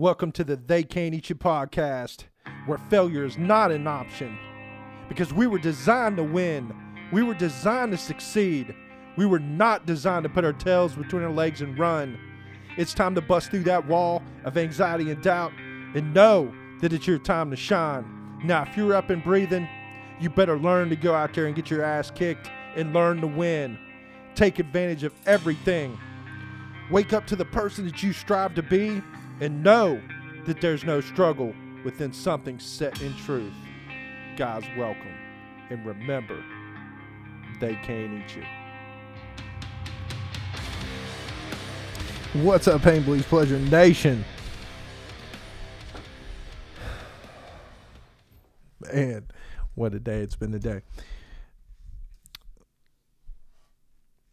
Welcome to the They Can't Eat You podcast, where failure is not an option. Because we were designed to win, we were designed to succeed. We were not designed to put our tails between our legs and run. It's time to bust through that wall of anxiety and doubt and know that it's your time to shine. Now, if you're up and breathing, you better learn to go out there and get your ass kicked and learn to win. Take advantage of everything. Wake up to the person that you strive to be and know that there's no struggle within something set in truth. Guys, welcome. And remember, they can't eat you. What's up, Pain Believes Pleasure Nation? Man, what a day it's been today.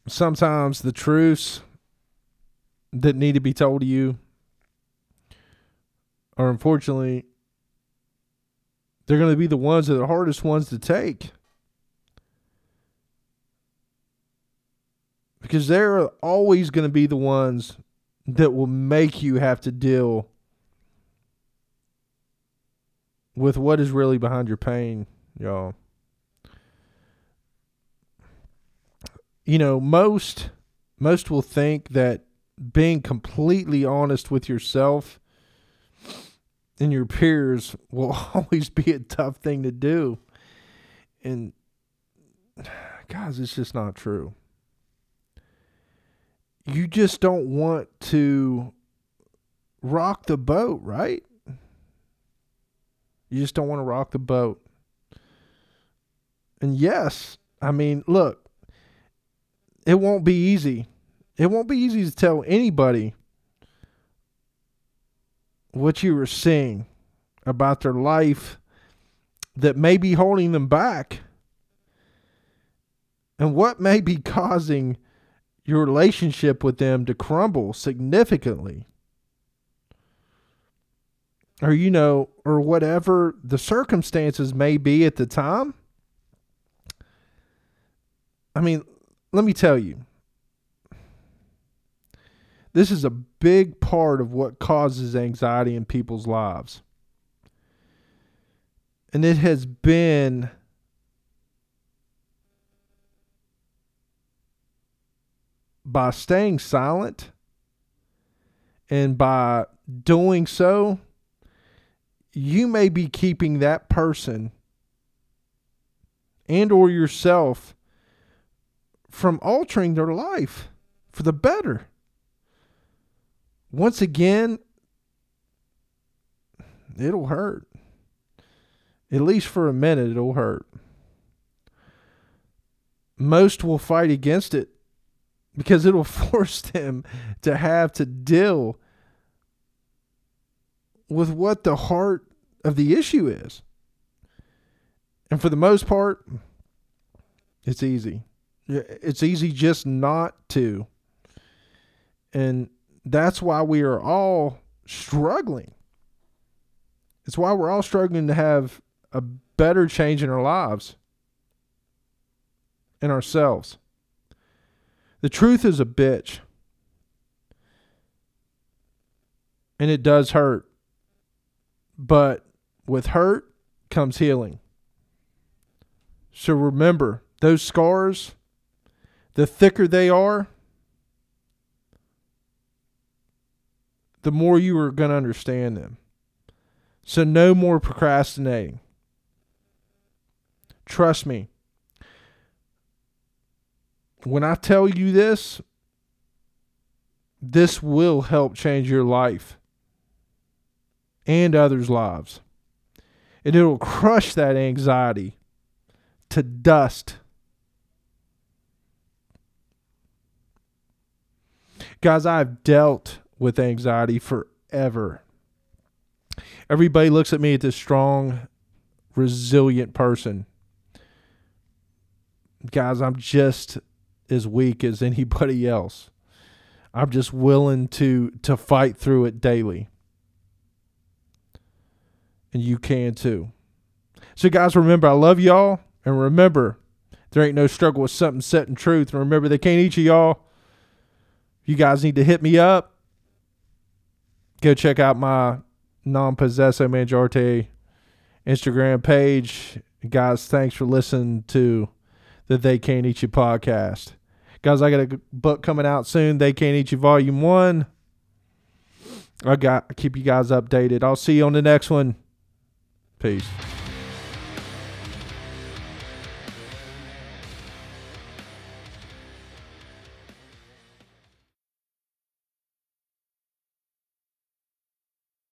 Sometimes the truths that need to be told to you are unfortunately they're going to be the ones that are the hardest ones to take. Because they're always going to be the ones that will make you have to deal with what is really behind your pain, y'all. You know, most most will think that being completely honest with yourself and your peers will always be a tough thing to do. And guys, it's just not true. You just don't want to rock the boat, right? You just don't want to rock the boat. And yes, I mean, look, it won't be easy. It won't be easy to tell anybody what you were seeing about their life that may be holding them back and what may be causing your relationship with them to crumble significantly. Or you know or whatever the circumstances may be at the time. I mean let me tell you this is a big part of what causes anxiety in people's lives. And it has been by staying silent and by doing so, you may be keeping that person and or yourself from altering their life for the better once again, it'll hurt. At least for a minute, it'll hurt. Most will fight against it because it'll force them to have to deal with what the heart of the issue is. And for the most part, it's easy. It's easy just not to. And that's why we are all struggling. It's why we're all struggling to have a better change in our lives and ourselves. The truth is a bitch. And it does hurt. But with hurt comes healing. So remember, those scars, the thicker they are, the more you are going to understand them. So, no more procrastinating. Trust me. When I tell you this, this will help change your life and others' lives. And it'll crush that anxiety to dust. Guys, I've dealt with anxiety forever. Everybody looks at me as this strong, resilient person. Guys, I'm just as weak as anybody else. I'm just willing to to fight through it daily. And you can too. So guys, remember I love y'all and remember there ain't no struggle with something set in truth. And remember they can't eat you y'all. You guys need to hit me up go check out my non possesso majority Instagram page. Guys, thanks for listening to the They Can't Eat You podcast. Guys, I got a book coming out soon. They Can't Eat You Volume 1. I got keep you guys updated. I'll see you on the next one. Peace.